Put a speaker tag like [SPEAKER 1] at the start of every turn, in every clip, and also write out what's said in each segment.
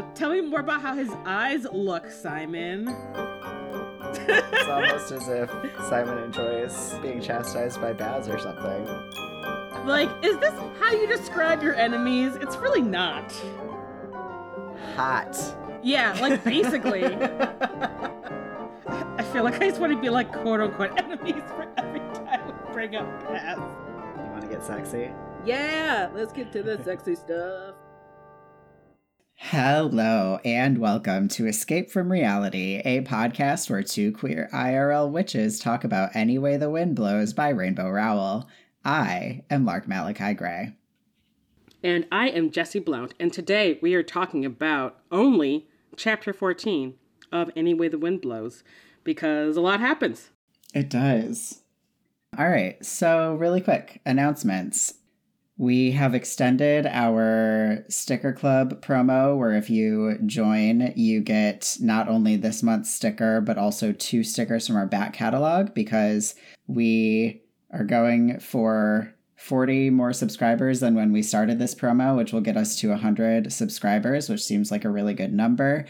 [SPEAKER 1] Uh, tell me more about how his eyes look, Simon.
[SPEAKER 2] It's almost as if Simon enjoys being chastised by Baz or something.
[SPEAKER 1] Like, is this how you describe your enemies? It's really not.
[SPEAKER 2] Hot.
[SPEAKER 1] Yeah, like basically. I feel like I just want to be like quote unquote enemies for every time we bring up Baz.
[SPEAKER 2] You want to get sexy?
[SPEAKER 1] Yeah, let's get to the sexy stuff.
[SPEAKER 3] Hello, and welcome to Escape from Reality, a podcast where two queer IRL witches talk about Any Way the Wind Blows by Rainbow Rowell. I am Lark Malachi Gray.
[SPEAKER 1] And I am Jesse Blount, and today we are talking about only chapter 14 of Any Way the Wind Blows, because a lot happens.
[SPEAKER 3] It does. All right, so really quick announcements. We have extended our sticker club promo where if you join, you get not only this month's sticker, but also two stickers from our back catalog because we are going for 40 more subscribers than when we started this promo, which will get us to 100 subscribers, which seems like a really good number.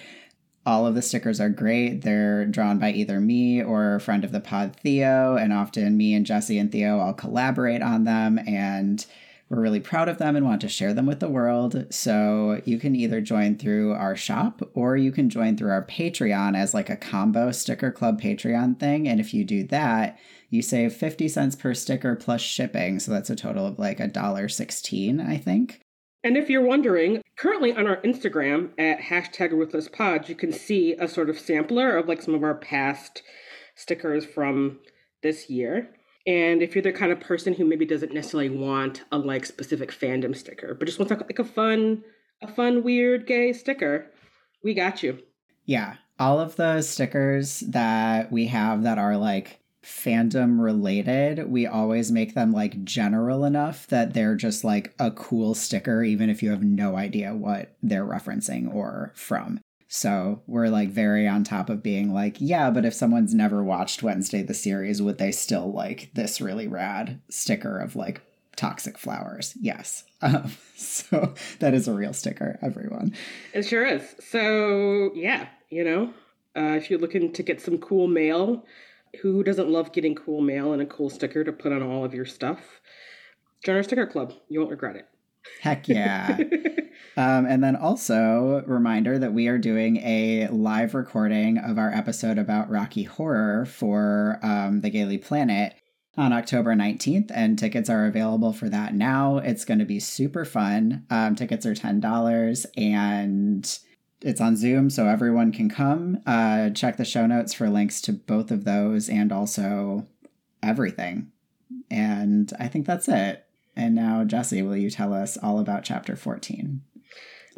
[SPEAKER 3] All of the stickers are great. They're drawn by either me or friend of the pod, Theo, and often me and Jesse and Theo all collaborate on them. And we're really proud of them and want to share them with the world. So you can either join through our shop or you can join through our Patreon as like a combo sticker club Patreon thing. And if you do that, you save 50 cents per sticker plus shipping. So that's a total of like a dollar 16, I think.
[SPEAKER 1] And if you're wondering, currently on our Instagram at hashtag ruthlesspod, you can see a sort of sampler of like some of our past stickers from this year. And if you're the kind of person who maybe doesn't necessarily want a like specific fandom sticker, but just wants like a fun, a fun, weird gay sticker, we got you.
[SPEAKER 3] Yeah. All of the stickers that we have that are like fandom related, we always make them like general enough that they're just like a cool sticker, even if you have no idea what they're referencing or from. So we're like very on top of being like, yeah, but if someone's never watched Wednesday the series, would they still like this really rad sticker of like toxic flowers? Yes. Um, so that is a real sticker, everyone.
[SPEAKER 1] It sure is. So yeah, you know, uh, if you're looking to get some cool mail, who doesn't love getting cool mail and a cool sticker to put on all of your stuff? Join our sticker club. You won't regret it.
[SPEAKER 3] Heck yeah. um, and then also, reminder that we are doing a live recording of our episode about Rocky Horror for um, the Gayly Planet on October 19th, and tickets are available for that now. It's going to be super fun. Um, tickets are $10 and it's on Zoom, so everyone can come. Uh, check the show notes for links to both of those and also everything. And I think that's it. And now, Jesse, will you tell us all about chapter 14?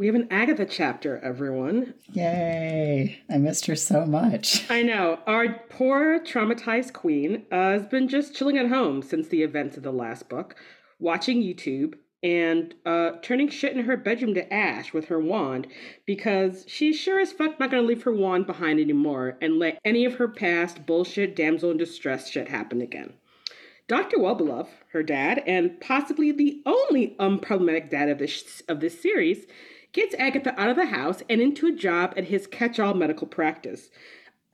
[SPEAKER 1] We have an Agatha chapter, everyone.
[SPEAKER 3] Yay! I missed her so much.
[SPEAKER 1] I know. Our poor traumatized queen uh, has been just chilling at home since the events of the last book, watching YouTube and uh, turning shit in her bedroom to ash with her wand because she's sure as fuck not gonna leave her wand behind anymore and let any of her past bullshit damsel in distress shit happen again. Dr. Wellbeloved, her dad, and possibly the only unproblematic dad of this of this series, gets Agatha out of the house and into a job at his catch-all medical practice.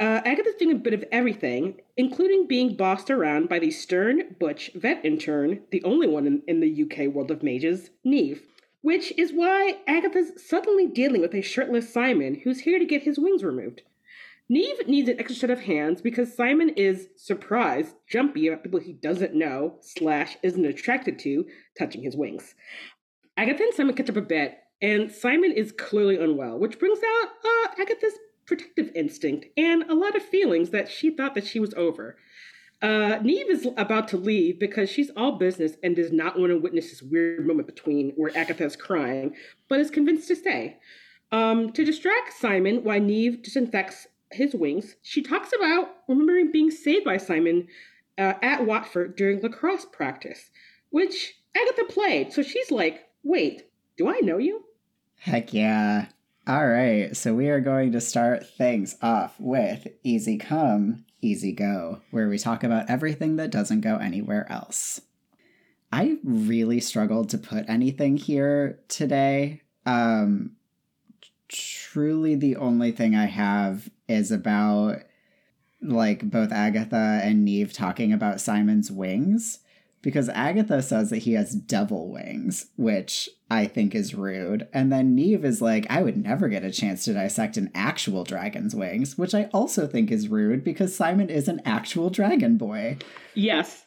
[SPEAKER 1] Uh, Agatha's doing a bit of everything, including being bossed around by the stern, butch vet intern, the only one in, in the UK world of mages, Neve. Which is why Agatha's suddenly dealing with a shirtless Simon who's here to get his wings removed. Neve needs an extra set of hands because Simon is surprised, jumpy about people he doesn't know, slash isn't attracted to, touching his wings. Agatha and Simon catch up a bit, and Simon is clearly unwell, which brings out uh, Agatha's protective instinct and a lot of feelings that she thought that she was over. Uh, Neve is about to leave because she's all business and does not want to witness this weird moment between where Agatha is crying, but is convinced to stay. Um, to distract Simon while Neve disinfects his wings, she talks about remembering being saved by Simon uh, at Watford during lacrosse practice, which Agatha played. So she's like, wait, do I know you?
[SPEAKER 3] Heck yeah. All right, so we are going to start things off with Easy Come, Easy Go, where we talk about everything that doesn't go anywhere else. I really struggled to put anything here today. Um, truly the only thing I have is about like both Agatha and Neve talking about Simon's wings because Agatha says that he has devil wings, which I think is rude. And then Neve is like, I would never get a chance to dissect an actual dragon's wings, which I also think is rude because Simon is an actual dragon boy.
[SPEAKER 1] Yes.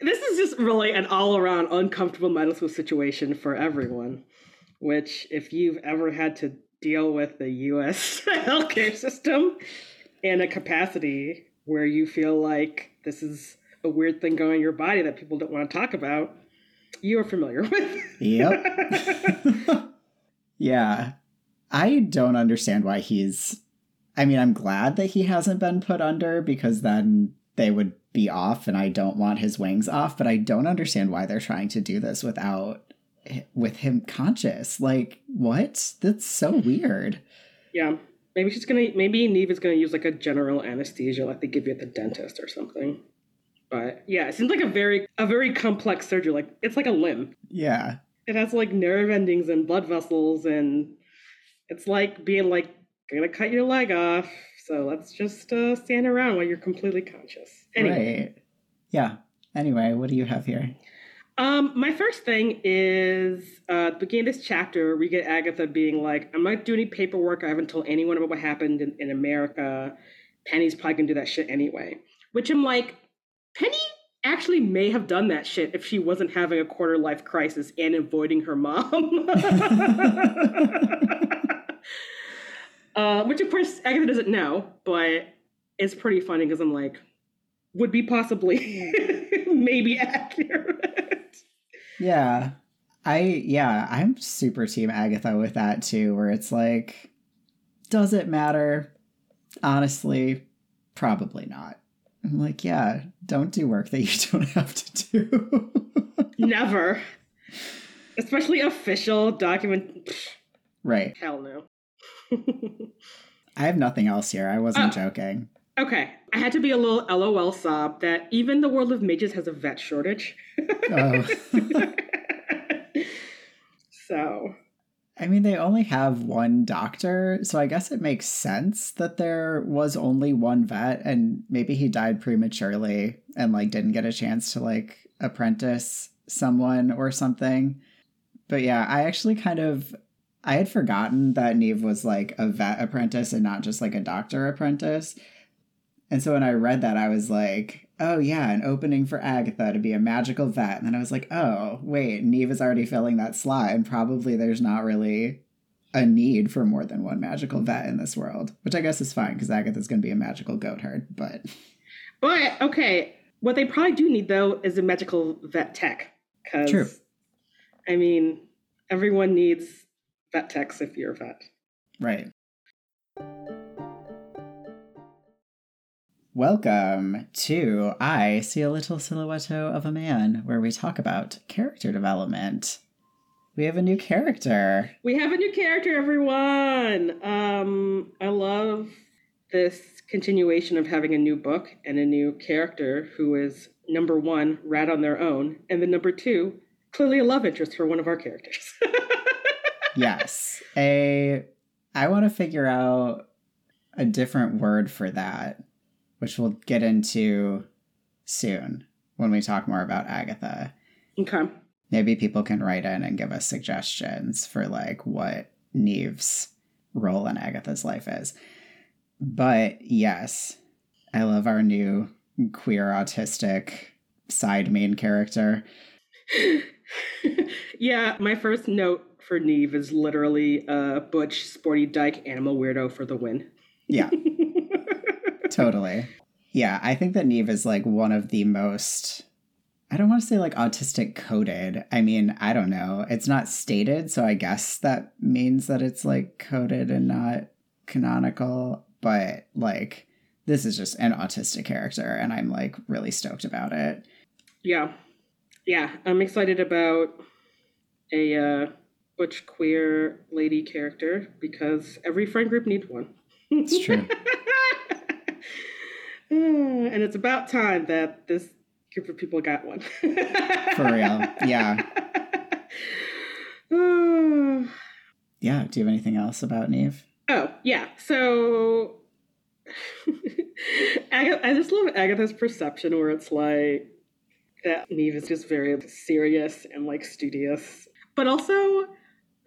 [SPEAKER 1] This is just really an all around uncomfortable medical situation for everyone, which, if you've ever had to deal with the US healthcare system in a capacity where you feel like this is a weird thing going in your body that people don't want to talk about, you are familiar with.
[SPEAKER 3] Yep. yeah. I don't understand why he's. I mean, I'm glad that he hasn't been put under because then they would be off and I don't want his wings off, but I don't understand why they're trying to do this without with him conscious. Like, what? That's so weird.
[SPEAKER 1] Yeah. Maybe she's gonna maybe Neve is gonna use like a general anesthesia like they give you at the dentist or something. But yeah, it seems like a very a very complex surgery. Like it's like a limb.
[SPEAKER 3] Yeah.
[SPEAKER 1] It has like nerve endings and blood vessels and it's like being like gonna cut your leg off. So let's just uh, stand around while you're completely conscious. Anyway.
[SPEAKER 3] Right. Yeah. Anyway, what do you have here?
[SPEAKER 1] Um, my first thing is uh, the beginning of this chapter, we get Agatha being like, I'm not doing any paperwork. I haven't told anyone about what happened in, in America. Penny's probably gonna do that shit anyway. Which I'm like, Penny actually may have done that shit if she wasn't having a quarter life crisis and avoiding her mom. uh, which, of course, Agatha doesn't know, but it's pretty funny because I'm like, would be possibly maybe accurate.
[SPEAKER 3] Yeah. I yeah, I'm super team Agatha with that too, where it's like, does it matter? Honestly, probably not. I'm like, yeah, don't do work that you don't have to do.
[SPEAKER 1] Never. Especially official document.
[SPEAKER 3] right.
[SPEAKER 1] Hell no.
[SPEAKER 3] I have nothing else here. I wasn't
[SPEAKER 1] Oh.
[SPEAKER 3] joking.
[SPEAKER 1] Okay, I had to be a little LOL sob that even the world of mages has a vet shortage.
[SPEAKER 3] Oh.
[SPEAKER 1] so,
[SPEAKER 3] I mean, they only have one doctor, so I guess it makes sense that there was only one vet, and maybe he died prematurely and like didn't get a chance to like apprentice someone or something. But yeah, I actually kind of I had forgotten that Neve was like a vet apprentice and not just like a doctor apprentice. And so when I read that, I was like, oh yeah, an opening for Agatha to be a magical vet. And then I was like, oh, wait, Neve is already filling that slot, and probably there's not really a need for more than one magical vet in this world, which I guess is fine because Agatha's going to be a magical goat herd. But
[SPEAKER 1] but okay, what they probably do need though is a magical vet tech. Because,
[SPEAKER 3] True.
[SPEAKER 1] I mean, everyone needs vet techs if you're a vet.
[SPEAKER 3] right. Welcome to I See a Little Silhouette of a Man, where we talk about character development. We have a new character.
[SPEAKER 1] We have a new character, everyone. Um, I love this continuation of having a new book and a new character who is number one, rat on their own, and then number two, clearly a love interest for one of our characters.
[SPEAKER 3] yes. A I want to figure out a different word for that, which we'll get into soon when we talk more about Agatha.
[SPEAKER 1] okay.
[SPEAKER 3] Maybe people can write in and give us suggestions for like what Neve's role in Agatha's life is. But yes, I love our new queer autistic side main character.
[SPEAKER 1] yeah, my first note for Neve is literally uh, Butch, sporty dyke, animal weirdo for the win.
[SPEAKER 3] Yeah, totally. Yeah, I think that Neve is like one of the most I don't want to say like autistic coded. I mean, I don't know. It's not stated, so I guess that means that it's like coded and not canonical, but like this is just an autistic character and I'm like really stoked about it.
[SPEAKER 1] Yeah. Yeah, I'm excited about a uh, butch queer lady character because every friend group needs one.
[SPEAKER 3] It's true.
[SPEAKER 1] and it's about time that this group of people got one.
[SPEAKER 3] For real. Yeah. yeah, do you have anything else about Neve?
[SPEAKER 1] Oh, yeah. So I just love Agatha's perception where it's like that Neve is just very serious and like studious, but also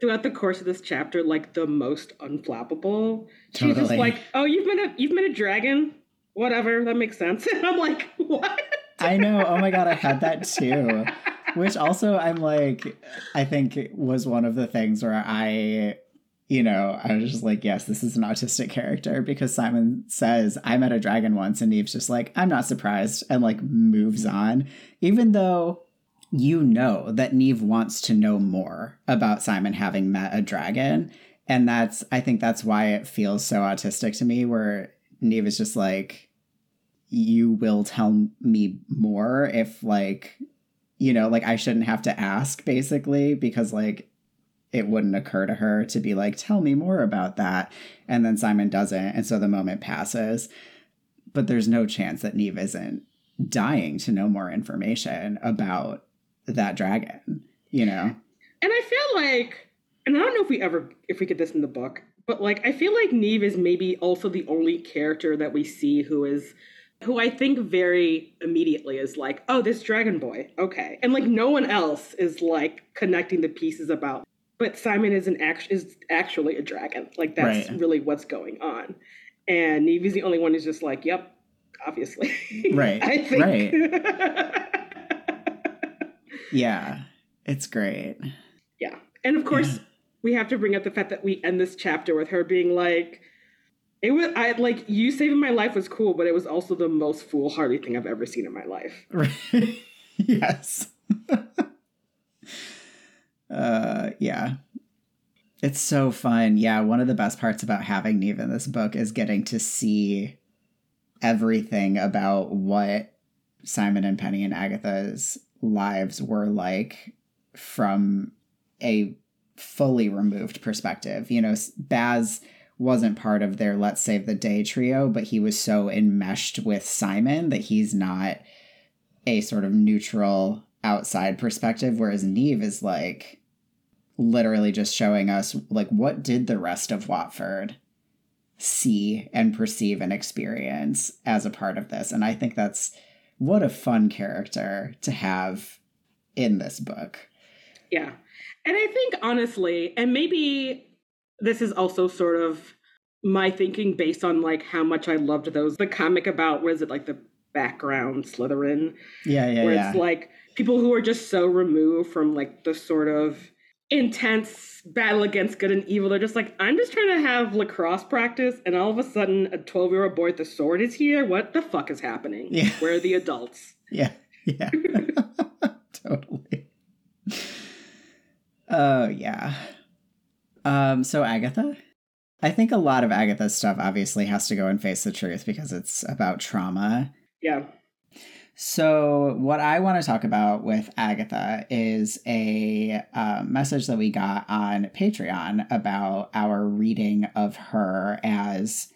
[SPEAKER 1] throughout the course of this chapter, like the most unflappable. She's just like, "Oh, you've been a you've been a dragon, whatever, that makes sense." And I'm like, "What?"
[SPEAKER 3] I know. Oh my god, I had that too. Which also I'm like I think was one of the things where I you know, I was just like, yes, this is an autistic character because Simon says, I met a dragon once, and Neve's just like, I'm not surprised, and like moves on. Even though you know that Neve wants to know more about Simon having met a dragon. And that's, I think that's why it feels so autistic to me, where Neve is just like, you will tell me more if, like, you know, like I shouldn't have to ask basically because, like, it wouldn't occur to her to be like, tell me more about that. And then Simon doesn't. And so the moment passes. But there's no chance that Neve isn't dying to know more information about that dragon, you know?
[SPEAKER 1] And I feel like, and I don't know if we ever if we get this in the book, but like I feel like Neve is maybe also the only character that we see who is who I think very immediately is like, oh, this dragon boy, okay, and like no one else is like connecting the pieces about. But Simon is an act is actually a dragon. Like that's
[SPEAKER 3] Right.
[SPEAKER 1] really what's going on, and Neve is the only one who's just like, yep, obviously,
[SPEAKER 3] Right,
[SPEAKER 1] I think,
[SPEAKER 3] Yeah. It's great.
[SPEAKER 1] Yeah. And of course,
[SPEAKER 3] Yeah.
[SPEAKER 1] we have to bring up the fact that we end this chapter with her being like, it was I like you saving my life was cool, but it was also the most foolhardy thing I've ever seen in my life.
[SPEAKER 3] yes. uh yeah. It's so fun. Yeah, one of the best parts about having Neve in this book is getting to see everything about what Simon and Penny and Agatha's lives were like from a fully removed perspective. You know, Baz wasn't part of their Let's Save the Day trio, but he was so enmeshed with Simon that he's not a sort of neutral outside perspective, whereas Neve is like literally just showing us like what did the rest of Watford see and perceive and experience as a part of this. And I think that's what a fun character to have in this book.
[SPEAKER 1] Yeah. And I think honestly, and maybe this is also sort of my thinking based on like how much I loved those the comic about what is it like the background Slytherin
[SPEAKER 3] Yeah, yeah,
[SPEAKER 1] where
[SPEAKER 3] yeah.
[SPEAKER 1] it's like people who are just so removed from like the sort of intense battle against good and evil. They're just like, I'm just trying to have lacrosse practice, and all of a sudden, a 12 year old boy with the sword is here. What the fuck is happening?
[SPEAKER 3] Yeah.
[SPEAKER 1] Where are the adults?
[SPEAKER 3] Yeah, yeah. totally. Oh, yeah. Um, so Agatha? I think a lot of Agatha's stuff obviously has to go and face the truth because it's about trauma.
[SPEAKER 1] Yeah.
[SPEAKER 3] So, what I want to talk about with Agatha is a uh, message that we got on Patreon about our reading of her as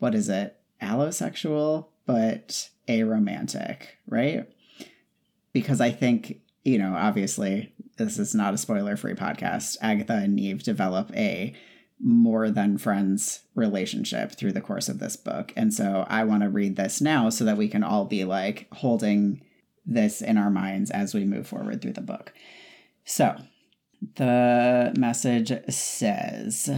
[SPEAKER 3] what is it? Allosexual, but aromantic, right? Because I think, you know, obviously, this is not a spoiler free podcast. Agatha and Neve develop a more than friends relationship through the course of this book. And so I want to read this now so that we can all be like holding this in our minds as we move forward through the book. So the message says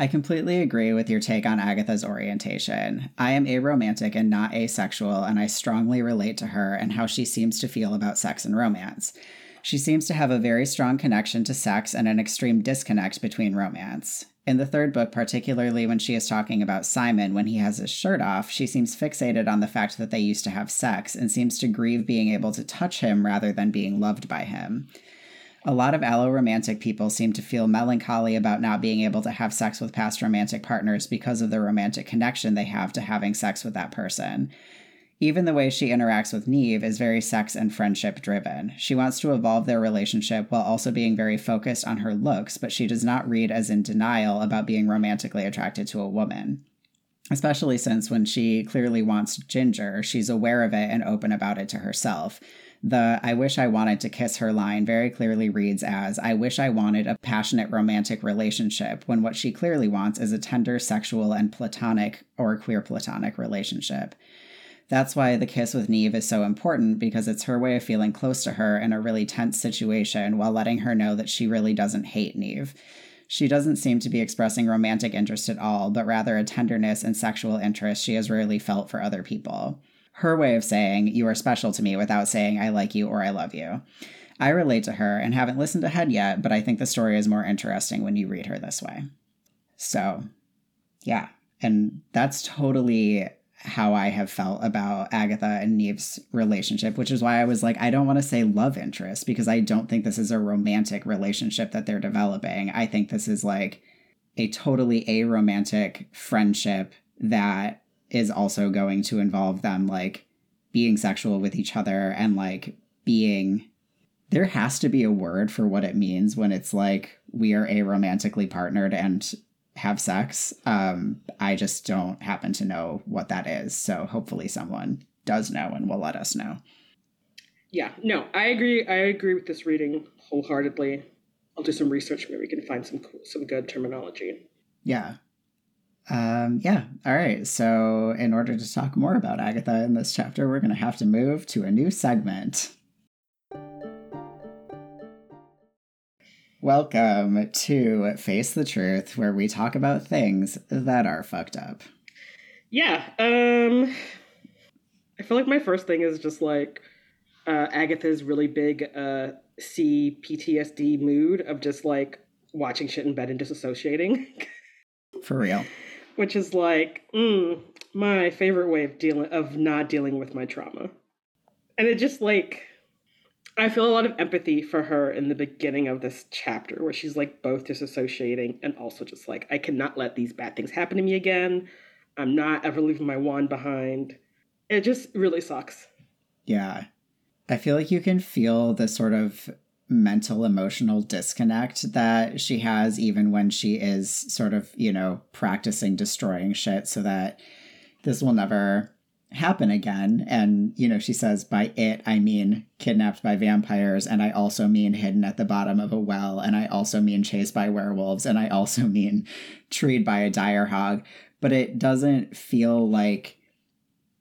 [SPEAKER 3] I completely agree with your take on Agatha's orientation. I am aromantic and not asexual, and I strongly relate to her and how she seems to feel about sex and romance. She seems to have a very strong connection to sex and an extreme disconnect between romance. In the third book, particularly when she is talking about Simon when he has his shirt off, she seems fixated on the fact that they used to have sex and seems to grieve being able to touch him rather than being loved by him. A lot of allo-romantic people seem to feel melancholy about not being able to have sex with past romantic partners because of the romantic connection they have to having sex with that person. Even the way she interacts with Neve is very sex and friendship driven. She wants to evolve their relationship while also being very focused on her looks, but she does not read as in denial about being romantically attracted to a woman. Especially since when she clearly wants Ginger, she's aware of it and open about it to herself. The I wish I wanted to kiss her line very clearly reads as I wish I wanted a passionate romantic relationship, when what she clearly wants is a tender sexual and platonic or queer platonic relationship. That's why the kiss with Neve is so important because it's her way of feeling close to her in a really tense situation while letting her know that she really doesn't hate Neve. She doesn't seem to be expressing romantic interest at all, but rather a tenderness and sexual interest she has rarely felt for other people. Her way of saying, You are special to me, without saying, I like you or I love you. I relate to her and haven't listened to Head yet, but I think the story is more interesting when you read her this way. So, yeah. And that's totally how I have felt about Agatha and Neve's relationship, which is why I was like, I don't want to say love interest because I don't think this is a romantic relationship that they're developing. I think this is like a totally aromantic friendship that is also going to involve them like being sexual with each other and like being there has to be a word for what it means when it's like we are aromantically partnered and have sex. Um, I just don't happen to know what that is. So hopefully someone does know and will let us know.
[SPEAKER 1] Yeah, no, I agree. I agree with this reading wholeheartedly. I'll do some research. Maybe we can find some some good terminology.
[SPEAKER 3] Yeah. Um, yeah. All right. So, in order to talk more about Agatha in this chapter, we're going to have to move to a new segment. Welcome to Face the Truth, where we talk about things that are fucked up.
[SPEAKER 1] Yeah. Um I feel like my first thing is just like uh Agatha's really big uh C PTSD mood of just like watching shit in bed and disassociating.
[SPEAKER 3] For real.
[SPEAKER 1] Which is like, mm, my favorite way of dealing of not dealing with my trauma. And it just like I feel a lot of empathy for her in the beginning of this chapter where she's like both disassociating and also just like, I cannot let these bad things happen to me again. I'm not ever leaving my wand behind. It just really sucks.
[SPEAKER 3] Yeah. I feel like you can feel the sort of mental emotional disconnect that she has even when she is sort of, you know, practicing destroying shit so that this will never happen again. And, you know, she says, by it, I mean kidnapped by vampires. And I also mean hidden at the bottom of a well. And I also mean chased by werewolves. And I also mean treed by a dire hog. But it doesn't feel like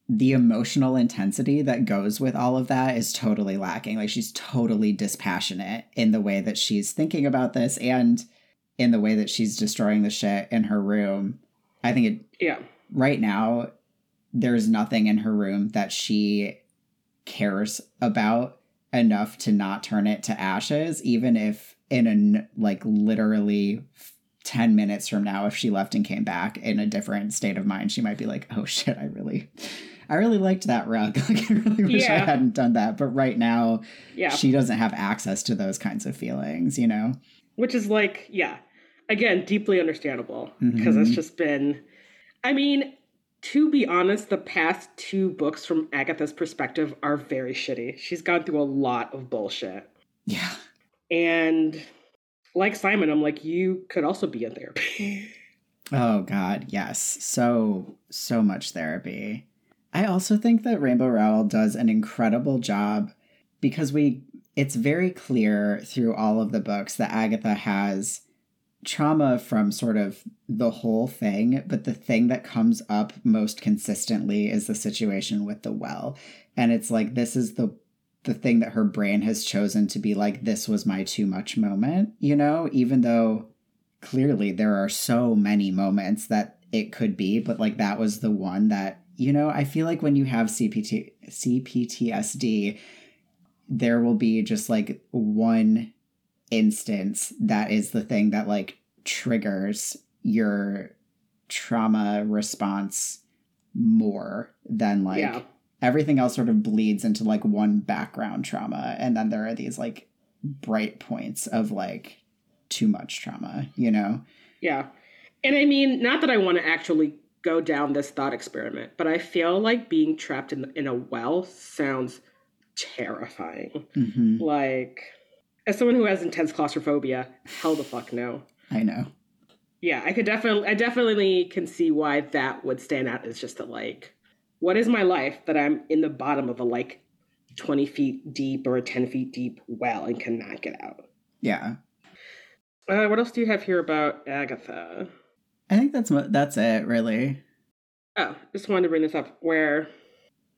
[SPEAKER 3] the emotional intensity that goes with all of that is totally lacking. Like she's totally dispassionate in the way that she's thinking about this and in the way that she's destroying the shit in her room. I think it,
[SPEAKER 1] yeah,
[SPEAKER 3] right now, there's nothing in her room that she cares about enough to not turn it to ashes, even if in a like literally 10 minutes from now, if she left and came back in a different state of mind, she might be like, oh shit, I really. I really liked that rug. Like I really wish yeah. I hadn't done that. But right now, yeah. she doesn't have access to those kinds of feelings, you know?
[SPEAKER 1] Which is like, yeah, again, deeply understandable because mm-hmm. it's just been I mean, to be honest, the past two books from Agatha's perspective are very shitty. She's gone through a lot of bullshit.
[SPEAKER 3] Yeah.
[SPEAKER 1] And like Simon, I'm like, you could also be in therapy.
[SPEAKER 3] oh, God, yes. So, so much therapy. I also think that Rainbow Rowell does an incredible job because we, it's very clear through all of the books that Agatha has trauma from sort of the whole thing, but the thing that comes up most consistently is the situation with the well. And it's like this is the the thing that her brain has chosen to be like this was my too much moment, you know, even though clearly there are so many moments that it could be, but like that was the one that, you know, I feel like when you have CPT CPTSD there will be just like one instance that is the thing that like triggers your trauma response more than like yeah. everything else sort of bleeds into like one background trauma and then there are these like bright points of like too much trauma you know
[SPEAKER 1] yeah and i mean not that i want to actually go down this thought experiment but i feel like being trapped in in a well sounds terrifying mm-hmm. like as someone who has intense claustrophobia, hell the fuck no.
[SPEAKER 3] I know.
[SPEAKER 1] Yeah, I could definitely, I definitely can see why that would stand out as just a like, what is my life that I'm in the bottom of a like 20 feet deep or a 10 feet deep well and cannot get out.
[SPEAKER 3] Yeah.
[SPEAKER 1] Uh, what else do you have here about Agatha?
[SPEAKER 3] I think that's that's it, really.
[SPEAKER 1] Oh, just wanted to bring this up where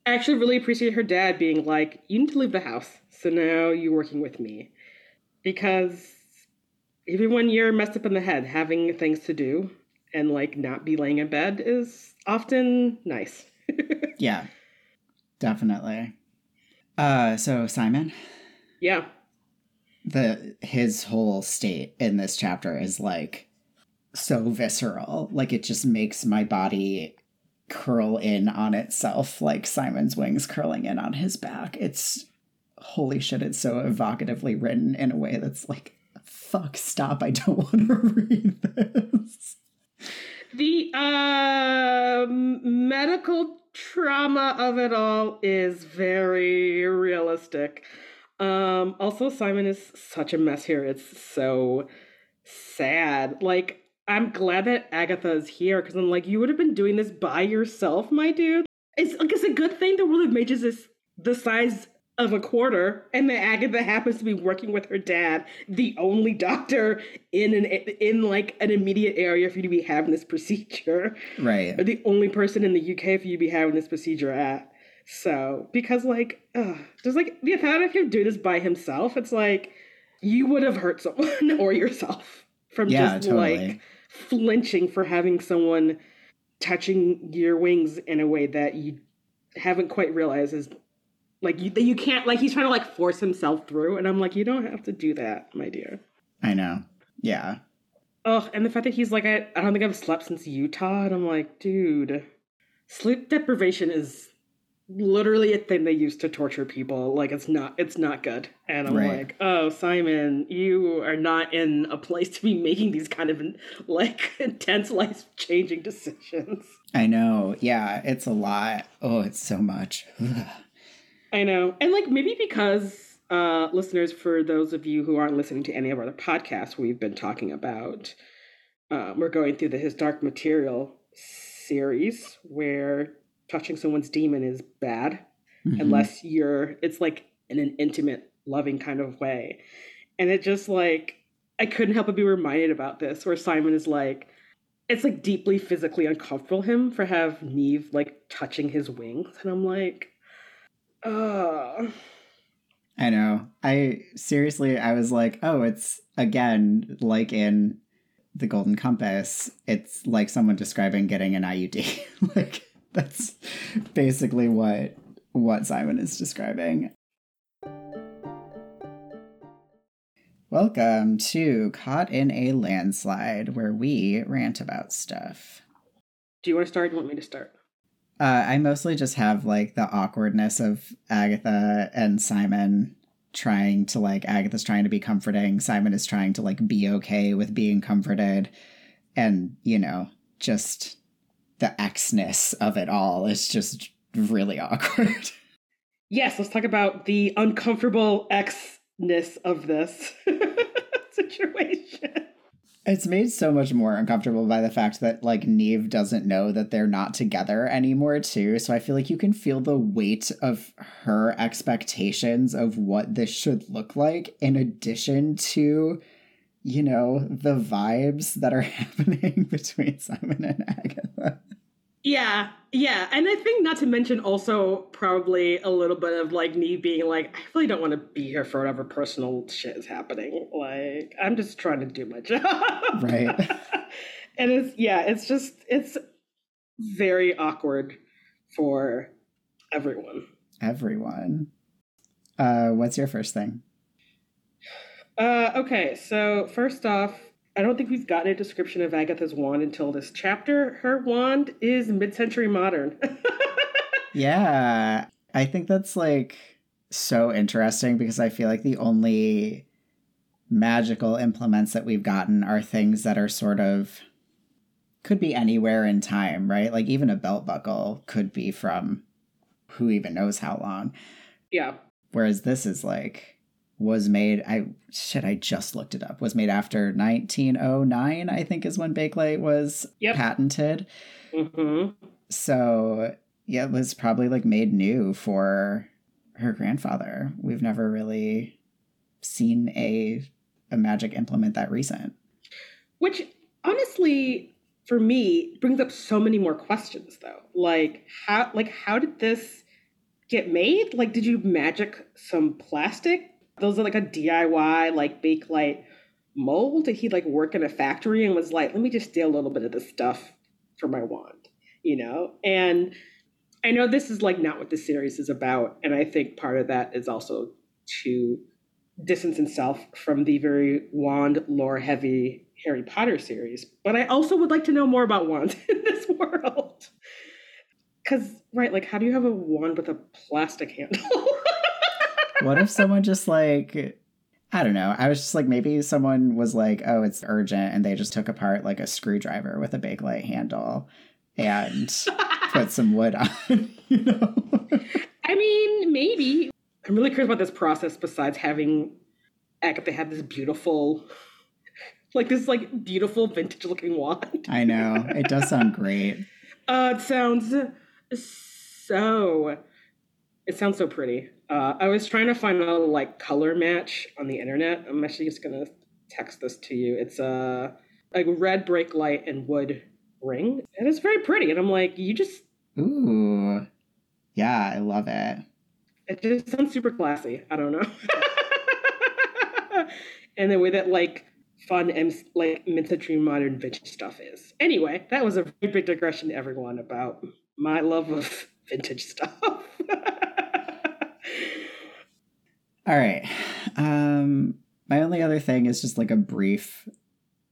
[SPEAKER 1] I actually really appreciate her dad being like, you need to leave the house. So now you're working with me. Because even when you're messed up in the head, having things to do and like not be laying in bed is often nice.
[SPEAKER 3] Yeah. Definitely. Uh so Simon,
[SPEAKER 1] yeah.
[SPEAKER 3] the his whole state in this chapter is like so visceral. Like it just makes my body curl in on itself like Simon's wings curling in on his back. It's holy shit, it's so evocatively written in a way that's like fuck stop, I don't want to read this.
[SPEAKER 1] The um, medical trauma of it all is very realistic. Um, also, Simon is such a mess here. It's so sad. Like, I'm glad that Agatha's here because I'm like, you would have been doing this by yourself, my dude. It's like it's a good thing the world of mages is the size of a quarter, and that Agatha happens to be working with her dad, the only doctor in an in like an immediate area for you to be having this procedure,
[SPEAKER 3] Right.
[SPEAKER 1] or the only person in the UK for you to be having this procedure at. So because like, ugh, just like the thought of him doing this by himself, it's like you would have hurt someone or yourself from
[SPEAKER 3] Yeah,
[SPEAKER 1] just
[SPEAKER 3] totally.
[SPEAKER 1] like flinching for having someone touching your wings in a way that you haven't quite realized is like you you can't like he's trying to like force himself through and I'm like you don't have to do that my dear.
[SPEAKER 3] I know. Yeah.
[SPEAKER 1] Oh, and the fact that he's like I, I don't think I've slept since Utah and I'm like dude sleep deprivation is literally a thing they use to torture people like it's not it's not good and i'm
[SPEAKER 3] Right.
[SPEAKER 1] like oh simon you are not in a place to be making these kind of like intense life changing decisions
[SPEAKER 3] I know. Yeah, it's a lot. Oh, it's so much.
[SPEAKER 1] I know. And like maybe because uh listeners, for those of you who aren't listening to any of our other podcasts, we've been talking about um, we're going through the His Dark Material series where touching someone's daemon is bad
[SPEAKER 3] Mhm.
[SPEAKER 1] unless you're it's like in an intimate, loving kind of way. And it just like I couldn't help but be reminded about this, where Simon is like it's like deeply physically uncomfortable him for have Neve like touching his wings. And I'm like, uh
[SPEAKER 3] I know. I seriously, I was like, oh, it's again like in the Golden Compass. It's like someone describing getting an IUD. like that's basically what what Simon is describing. Welcome to Caught in a Landslide, where we rant about stuff.
[SPEAKER 1] Do you want to start? Do you want me to start?
[SPEAKER 3] Uh, I mostly just have like the awkwardness of Agatha and Simon trying to like Agatha's trying to be comforting, Simon is trying to like be okay with being comforted, and you know, just the Xness of it all is just really awkward.
[SPEAKER 1] Yes, let's talk about the uncomfortable X-ness of this situation.
[SPEAKER 3] It's made so much more uncomfortable by the fact that like Neve doesn't know that they're not together anymore too. So I feel like you can feel the weight of her expectations of what this should look like in addition to you know the vibes that are happening between Simon and Agatha.
[SPEAKER 1] Yeah, yeah, and I think not to mention also probably a little bit of like me being like, I really don't want to be here for whatever personal shit is happening. Like, I'm just trying to do my job,
[SPEAKER 3] Right.
[SPEAKER 1] and it's yeah, it's just it's very awkward for everyone.
[SPEAKER 3] Everyone. Uh what's your first thing?
[SPEAKER 1] Uh, okay, so first off, I don't think we've gotten a description of Agatha's wand until this chapter. Her wand is mid-century modern.
[SPEAKER 3] Yeah, I think that's like so interesting because I feel like the only magical implements that we've gotten are things that are sort of could be anywhere in time, right? Like even a belt buckle could be from who even knows how long.
[SPEAKER 1] yeah,
[SPEAKER 3] Whereas this is like was made I shit I just looked it up. Was made after 1909, I think is when Bakelite was
[SPEAKER 1] Yep.
[SPEAKER 3] patented.
[SPEAKER 1] hmm
[SPEAKER 3] So yeah, it was probably like made new for her grandfather. We've never really seen a a magic implement that recent.
[SPEAKER 1] Which honestly, for me, brings up so many more questions though. Like how like how did this get made? Like did you magic some plastic? Those are like a DIY like Bakelite mold? Did he like work in a factory and was like, let me just steal a little bit of this stuff for my wand, you know? And I know this is like not what the series is about. And I think part of that is also to distance himself from the very wand lore heavy Harry Potter series. But I also would like to know more about wands in this world. Because, right, like, how do you have a wand with a plastic handle?
[SPEAKER 3] what if someone just like I don't know. I was just like, maybe someone was like, oh, it's urgent. And they just took apart like a screwdriver with a Bakelite handle and put some wood on, you know?
[SPEAKER 1] I mean, maybe. I'm really curious about this process besides having Agatha have this beautiful, like this like beautiful vintage looking wand.
[SPEAKER 3] I know. It does sound great.
[SPEAKER 1] Uh, it sounds so, it sounds so pretty. Uh, I was trying to find a like color match on the internet. I'm actually just gonna text this to you. It's a like red Bakelite and wood ring, and it's very pretty. And I'm like, you just
[SPEAKER 3] ooh, yeah, I love it.
[SPEAKER 1] It just sounds super classy. I don't know. and the way that like fun and like mid-century modern vintage stuff is. Anyway, that was a very big digression to everyone about my love of vintage stuff.
[SPEAKER 3] All right. Um, my only other thing is just like a brief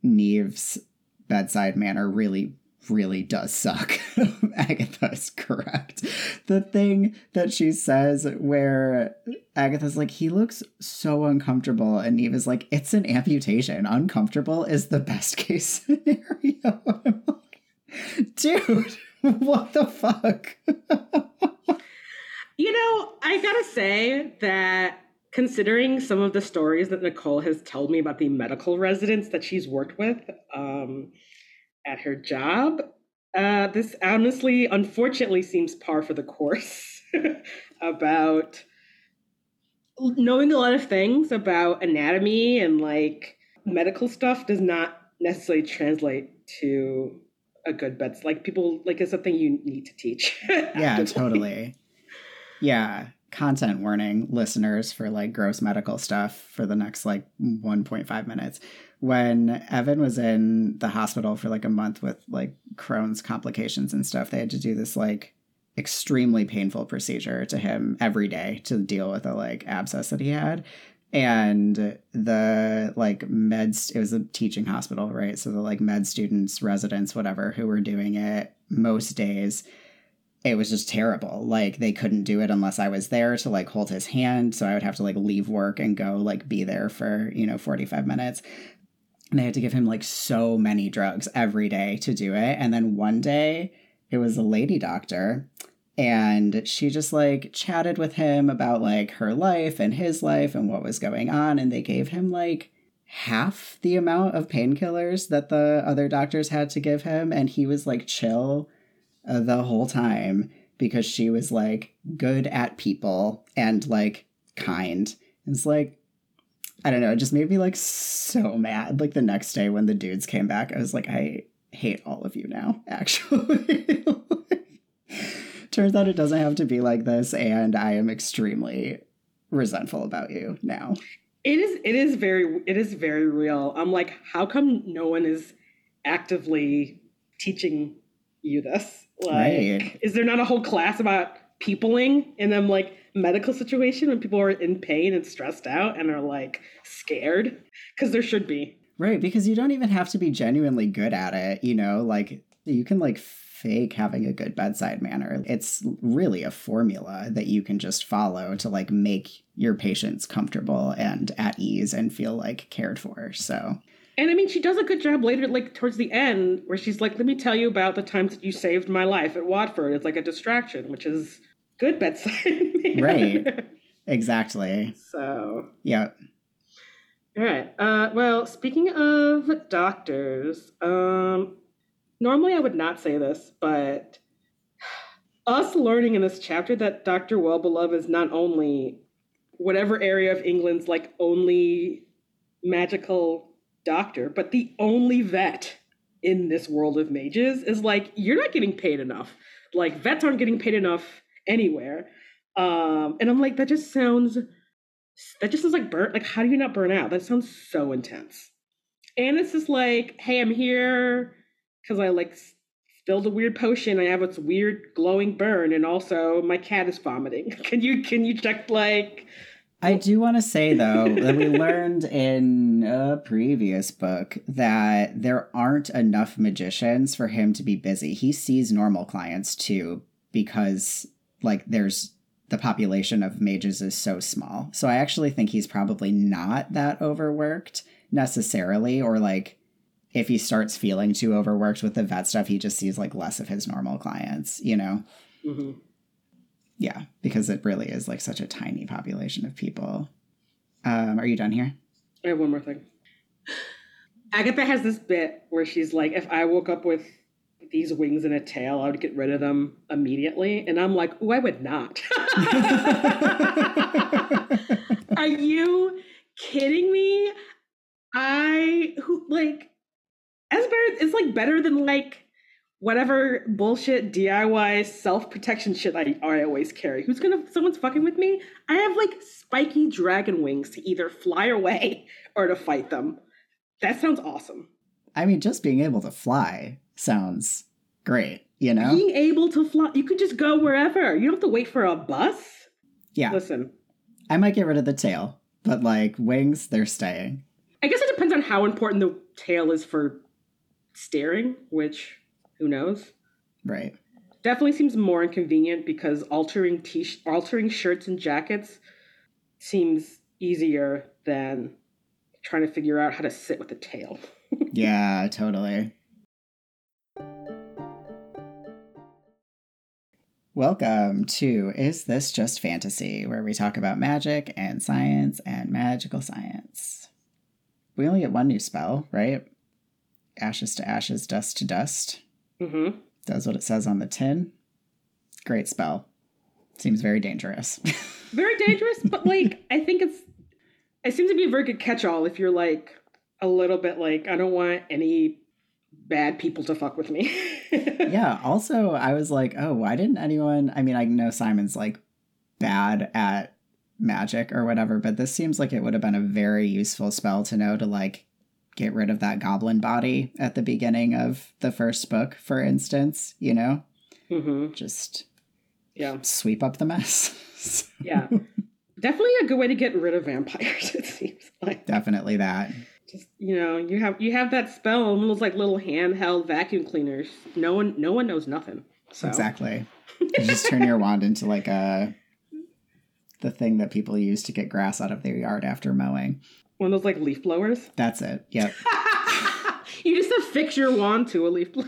[SPEAKER 3] Neve's bedside manner really, really does suck. Agatha is correct. The thing that she says where Agatha's like, he looks so uncomfortable, and Neve is like, it's an amputation. Uncomfortable is the best case scenario. Like, Dude, what the fuck?
[SPEAKER 1] you know, I gotta say that considering some of the stories that Nicole has told me about the medical residents that she's worked with um, at her job, uh, this honestly, unfortunately, seems par for the course about knowing a lot of things about anatomy and like medical stuff does not necessarily translate to a good bed. Like people, like it's something you need to teach.
[SPEAKER 3] yeah, totally. Yeah content warning listeners for like gross medical stuff for the next like 1.5 minutes. When evan was in the hospital for like a month with like crohn's complications and stuff they had to do this like extremely painful procedure to him every day to deal with a like abscess that he had. And the like meds it was a teaching hospital right? So the like med students residents whatever who were doing it most days it was just terrible. Like they couldn't do it unless I was there to like hold his hand. So I would have to like leave work and go like be there for, you know, 45 minutes. And they had to give him like so many drugs every day to do it. And then one day it was a lady doctor and she just like chatted with him about like her life and his life and what was going on. And they gave him like half the amount of painkillers that the other doctors had to give him. And he was like chill uh, the whole time because she was like good at people and like kind. It's like, I don't know, it just made me like so mad. Like the next day when the dudes came back, I was like, I hate all of you now, actually. Turns out it doesn't have to be like this, and I am extremely resentful about you now.
[SPEAKER 1] It is it is very it is very real. I'm like, how come no one is actively teaching you this? Like, right. is there not a whole class about peopling in them like medical situation when people are in pain and stressed out and are like scared? Because there should be.
[SPEAKER 3] Right, because you don't even have to be genuinely good at it, you know, like you can like fake having a good bedside manner. It's really a formula that you can just follow to like make your patients comfortable and at ease and feel like cared for. So
[SPEAKER 1] and I mean, she does a good job later, like towards the end, where she's like, "Let me tell you about the times that you saved my life at Watford." It's like a distraction, which is good bedside.
[SPEAKER 3] right. Exactly.
[SPEAKER 1] So.
[SPEAKER 3] Yeah.
[SPEAKER 1] All right. Uh, well, speaking of doctors, um, normally I would not say this, but us learning in this chapter that Dr. Wellbeloved is not only whatever area of England's like only magical doctor, but the only vet in this world of mages is like you're not getting paid enough. Like vets aren't getting paid enough anywhere. Um, and I'm like, that just sounds that just sounds like burnt. Like, how do you not burn out? That sounds so intense. And it's just like, hey, I'm here because I like spilled a weird potion. I have this weird glowing burn, and also my cat is vomiting. Can you can you check like?
[SPEAKER 3] I do want to say though that we learned in a previous book that there aren't enough magicians for him to be busy. He sees normal clients too because like there's the population of mages is so small. So I actually think he's probably not that overworked necessarily or like if he starts feeling too overworked with the vet stuff, he just sees like less of his normal clients, you know?
[SPEAKER 1] Mm-hmm.
[SPEAKER 3] Yeah, because it really is like such a tiny population of people. Um, are you done here?
[SPEAKER 1] I have one more thing. Agatha has this bit where she's like, if I woke up with these wings and a tail, I would get rid of them immediately. And I'm like, oh, I would not. Are you kidding me? I who like as better it's like better than like whatever bullshit DIY self protection shit I, I always carry. Who's gonna someone's fucking with me? I have like spiky dragon wings to either fly away or to fight them. That sounds awesome.
[SPEAKER 3] I mean, just being able to fly sounds great, you know?
[SPEAKER 1] Being able to fly, you could just go wherever. You don't have to wait for a bus.
[SPEAKER 3] Yeah.
[SPEAKER 1] Listen,
[SPEAKER 3] I might get rid of the tail, but like wings, they're staying.
[SPEAKER 1] I guess it depends on how important the tail is for steering, which who knows.
[SPEAKER 3] Right.
[SPEAKER 1] Definitely seems more inconvenient because altering t altering shirts and jackets seems easier than trying to figure out how to sit with a tail.
[SPEAKER 3] yeah, totally. Welcome to Is This Just Fantasy, where we talk about magic and science and magical science. We only get one new spell, right? Ashes to ashes, dust to dust.
[SPEAKER 1] Mm-hmm.
[SPEAKER 3] Does what it says on the tin. Great spell. Seems very dangerous.
[SPEAKER 1] Very dangerous, but like I think it's it seems to be a very good catch-all if you're like a little bit like I don't want any bad people to fuck with me.
[SPEAKER 3] yeah. Also, I was like, oh, why didn't anyone? I mean, I know Simon's like bad at magic or whatever, but this seems like it would have been a very useful spell to know to like get rid of that goblin body at the beginning of the first book, for instance, you know?
[SPEAKER 1] Mm-hmm.
[SPEAKER 3] Just
[SPEAKER 1] Yeah.
[SPEAKER 3] sweep up the mess.
[SPEAKER 1] Yeah. Definitely a good way to get rid of vampires, it seems like.
[SPEAKER 3] Definitely that.
[SPEAKER 1] Just you know, you have you have that spell and those like little handheld vacuum cleaners. No one no one knows nothing. So
[SPEAKER 3] Exactly. You just turn your wand into like a the thing that people use to get grass out of their yard after mowing.
[SPEAKER 1] One of those like leaf blowers.
[SPEAKER 3] That's it. Yep.
[SPEAKER 1] you just affix your wand to a leaf blower.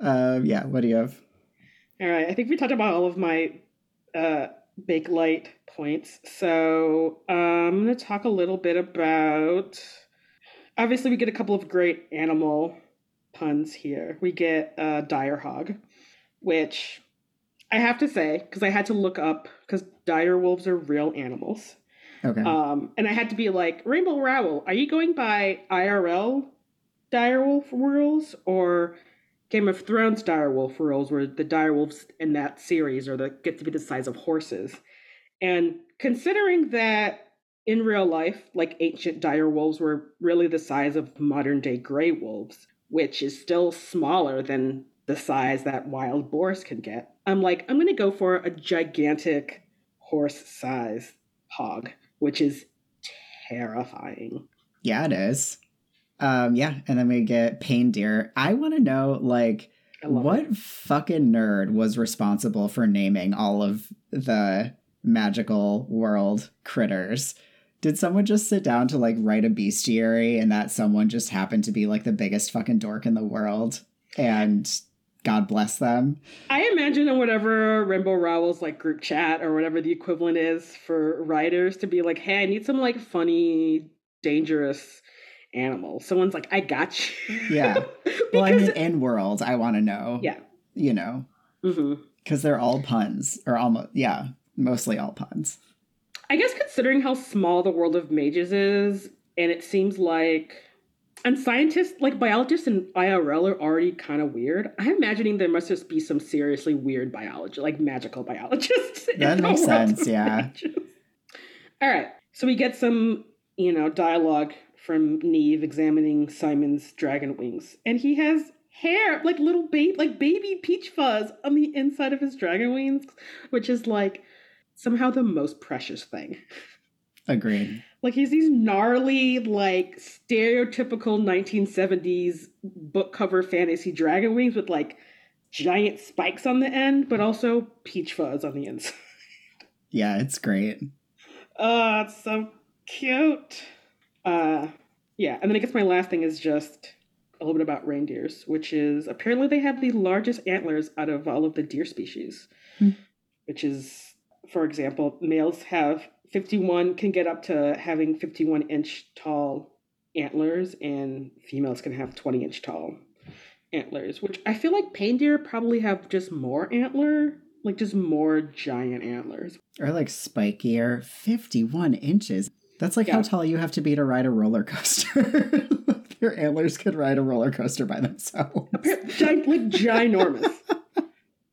[SPEAKER 3] uh, yeah, what do you have?
[SPEAKER 1] All right, I think we talked about all of my uh, Bakelite points. So um, I'm going to talk a little bit about. Obviously, we get a couple of great animal puns here. We get uh, dire hog, which I have to say because I had to look up because dire wolves are real animals.
[SPEAKER 3] Okay.
[SPEAKER 1] Um, and I had to be like, Rainbow Rowell, are you going by IRL direwolf rules or Game of Thrones direwolf rules, where the direwolves in that series are the get to be the size of horses? And considering that in real life, like ancient direwolves were really the size of modern day gray wolves, which is still smaller than the size that wild boars can get. I'm like, I'm gonna go for a gigantic horse size hog, which is terrifying.
[SPEAKER 3] yeah, it is. Um, yeah, and then we get pain deer. I want to know, like, what
[SPEAKER 1] it.
[SPEAKER 3] fucking nerd was responsible for naming all of the magical world critters? Did someone just sit down to like write a bestiary and that someone just happened to be like the biggest fucking dork in the world and God bless them?
[SPEAKER 1] I imagine in whatever Rainbow Rowell's like group chat or whatever the equivalent is for writers to be like, hey, I need some like funny, dangerous animal. Someone's like, I got you.
[SPEAKER 3] Yeah. well, I mean, in world, I want to know.
[SPEAKER 1] Yeah.
[SPEAKER 3] You know,
[SPEAKER 1] mm-hmm.
[SPEAKER 3] because they're all puns, or almost, yeah, mostly all puns.
[SPEAKER 1] I guess considering how small the world of mages is, and it seems like, and scientists, like biologists in IRL are already kind of weird. I'm imagining there must just be some seriously weird biology, like magical biologists.
[SPEAKER 3] That makes sense, yeah.
[SPEAKER 1] All right, so we get some, you know, dialogue from Neve examining Simon's dragon wings, and he has hair like little baby, like baby peach fuzz on the inside of his dragon wings, which is like somehow the most precious thing.
[SPEAKER 3] Agreed.
[SPEAKER 1] Like he's these gnarly, like stereotypical 1970s book cover fantasy dragon wings with like giant spikes on the end, but also peach fuzz on the inside.
[SPEAKER 3] Yeah, it's great.
[SPEAKER 1] Oh, it's so cute. Uh yeah, and then I guess my last thing is just a little bit about reindeers, which is apparently they have the largest antlers out of all of the deer species.
[SPEAKER 3] Hmm.
[SPEAKER 1] Which is, for example, males have 51 can get up to having 51 inch tall antlers, and females can have 20 inch tall antlers. Which I feel like pain deer probably have just more antler, like just more giant antlers.
[SPEAKER 3] Or like spikier, 51 inches. That's like how tall you have to be to ride a roller coaster. Your antlers could ride a roller coaster by themselves.
[SPEAKER 1] Gi- like ginormous.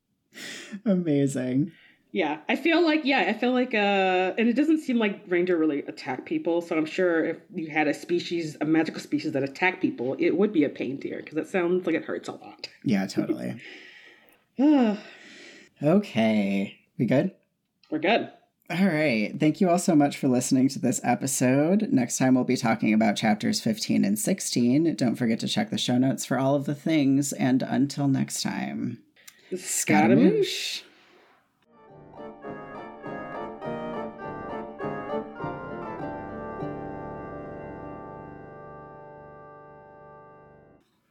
[SPEAKER 3] Amazing.
[SPEAKER 1] Yeah, I feel like yeah, I feel like uh, and it doesn't seem like reindeer really attack people. So I'm sure if you had a species, a magical species that attack people, it would be a pain deer because it sounds like it hurts a lot.
[SPEAKER 3] Yeah, totally. Okay, we good?
[SPEAKER 1] We're good.
[SPEAKER 3] All right. Thank you all so much for listening to this episode. Next time, we'll be talking about chapters 15 and 16. Don't forget to check the show notes for all of the things. And until next time. Scaramouche.